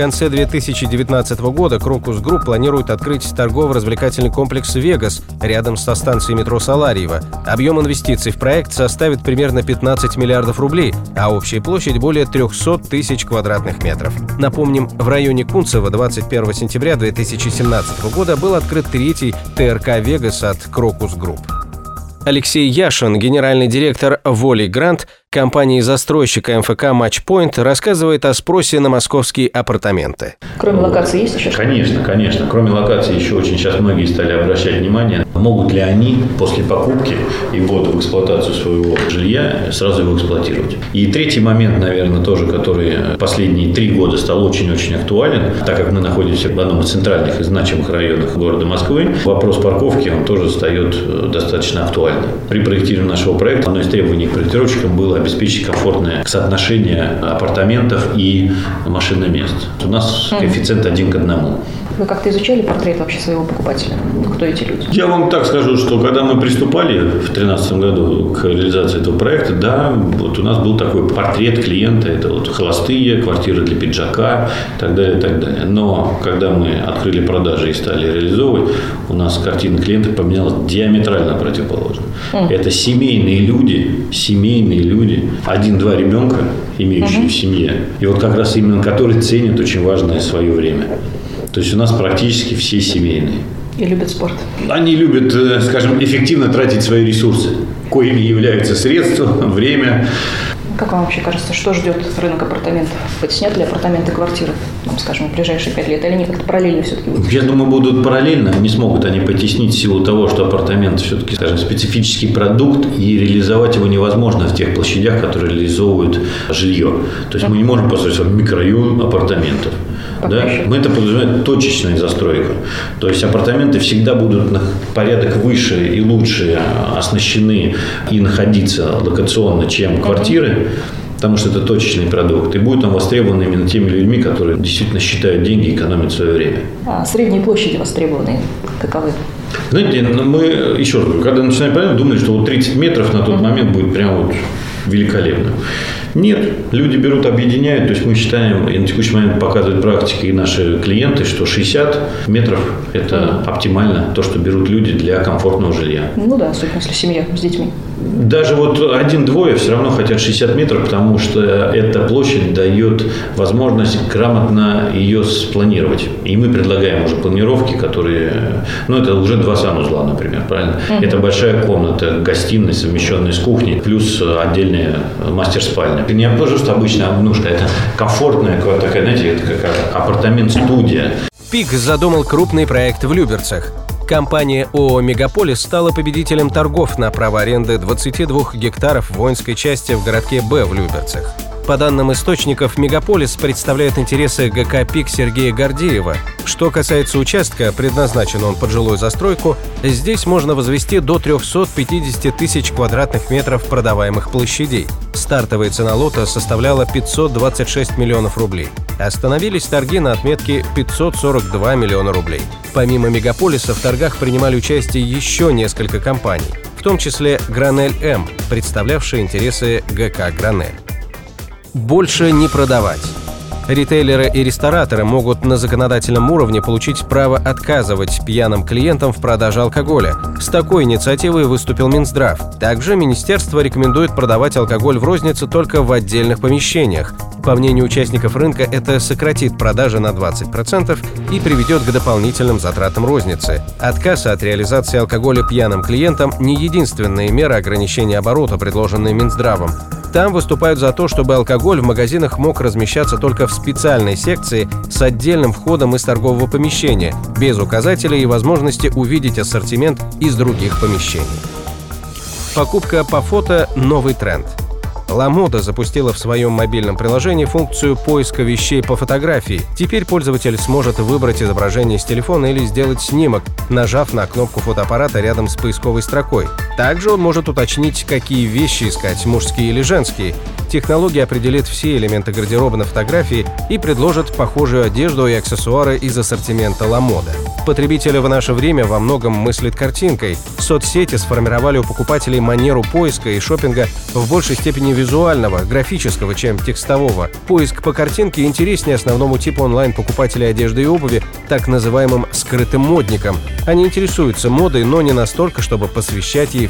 Конце 2019 года Crocus Group планирует открыть торгово-развлекательный комплекс «Вегас» рядом со станцией метро Саларьево. Объем инвестиций в проект составит примерно 15 миллиардов рублей, а общая площадь более 300 тысяч квадратных метров. Напомним, в районе Кунцево 21 сентября 2017 года был открыт третий ТРК «Вегас» от Crocus Group. Алексей Яшин, генеральный директор «Волей Гранд», компании-застройщика МФК «Match Point», рассказывает о спросе на московские апартаменты. Кроме локации есть еще Конечно, конечно. Кроме локации еще очень сейчас многие стали обращать внимание, могут ли они после покупки и ввода в эксплуатацию своего жилья сразу его эксплуатировать. И третий момент, наверное, тоже, который последние три года стал очень-очень актуален, так как мы находимся в одном из центральных и значимых районах города Москвы, вопрос парковки, он тоже стает достаточно актуальным. При проектировании нашего проекта одно из требований к проектировщикам было обеспечить комфортное соотношение апартаментов и машинных мест. У нас коэффициент один к одному. Вы как-то изучали портрет вообще своего покупателя? Кто эти люди? Я вам так скажу, что когда мы приступали в 2013 году к реализации этого проекта, да, вот у нас был такой портрет клиента. Это вот холостые, квартиры для пиджака и так далее, и так далее. Но когда мы открыли продажи и стали реализовывать, у нас картина клиента поменялась диаметрально противоположно. Mm. Это семейные люди, семейные люди, один-два ребенка, имеющие mm-hmm. в семье. И вот как раз именно которые ценят очень важное свое время. То есть у нас практически все семейные. И любят спорт. Они любят, э, скажем, эффективно тратить свои ресурсы, коими являются средства, время. Как вам вообще кажется, что ждет рынок апартаментов? Потеснят ли апартаменты квартиры, ну, скажем, в ближайшие пять лет? Или они как-то параллельно все-таки будут? Я думаю, будут параллельно. Не смогут они потеснить в силу того, что апартамент все-таки, скажем, специфический продукт, и реализовать его невозможно в тех площадях, которые реализовывают жилье. То есть мы не можем построить микрорайон апартаментов. Да? Мы это подразумеваем точечная застройка. То есть апартаменты всегда будут на порядок выше и лучше оснащены и находиться локационно, чем квартиры потому что это точечный продукт, и будет он востребован именно теми людьми, которые действительно считают деньги и экономят свое время. А средние площади востребованные каковы? Знаете, ну, мы, еще раз говорю, когда начинали проект, думали, что вот 30 метров на тот момент будет прям вот великолепно. Нет, люди берут, объединяют. То есть мы считаем, и на текущий момент показывают практика и наши клиенты, что 60 метров – это оптимально то, что берут люди для комфортного жилья. Ну да, особенно если семья с детьми. Даже вот один-двое все равно хотят 60 метров, потому что эта площадь дает возможность грамотно ее спланировать. И мы предлагаем уже планировки, которые, ну это уже два санузла, например, правильно? Mm-hmm. Это большая комната, гостиная, совмещенная с кухней, плюс отдельная мастер-спальня это не просто обычная однушка, это комфортная такая, знаете, это как апартамент-студия. ПИК задумал крупный проект в Люберцах. Компания ООО «Мегаполис» стала победителем торгов на право аренды 22 гектаров воинской части в городке Б в Люберцах. По данным источников, Мегаполис представляет интересы ГК «Пик» Сергея Гордеева. Что касается участка, предназначен он под жилую застройку, здесь можно возвести до 350 тысяч квадратных метров продаваемых площадей. Стартовая цена лота составляла 526 миллионов рублей. Остановились торги на отметке 542 миллиона рублей. Помимо мегаполиса в торгах принимали участие еще несколько компаний, в том числе «Гранель М», представлявшие интересы ГК «Гранель» больше не продавать. Ритейлеры и рестораторы могут на законодательном уровне получить право отказывать пьяным клиентам в продаже алкоголя. С такой инициативой выступил Минздрав. Также министерство рекомендует продавать алкоголь в рознице только в отдельных помещениях. По мнению участников рынка, это сократит продажи на 20% и приведет к дополнительным затратам розницы. Отказ от реализации алкоголя пьяным клиентам – не единственная мера ограничения оборота, предложенная Минздравом. Там выступают за то, чтобы алкоголь в магазинах мог размещаться только в специальной секции с отдельным входом из торгового помещения, без указателей и возможности увидеть ассортимент из других помещений. Покупка по фото – новый тренд – LaModa запустила в своем мобильном приложении функцию поиска вещей по фотографии. Теперь пользователь сможет выбрать изображение с телефона или сделать снимок, нажав на кнопку фотоаппарата рядом с поисковой строкой. Также он может уточнить, какие вещи искать, мужские или женские. Технология определит все элементы гардероба на фотографии и предложит похожую одежду и аксессуары из ассортимента LaModa. Потребители в наше время во многом мыслят картинкой. Соцсети сформировали у покупателей манеру поиска и шопинга в большей степени визуального, графического, чем текстового. Поиск по картинке интереснее основному типу онлайн-покупателей одежды и обуви, так называемым скрытым модникам. Они интересуются модой, но не настолько, чтобы посвящать ей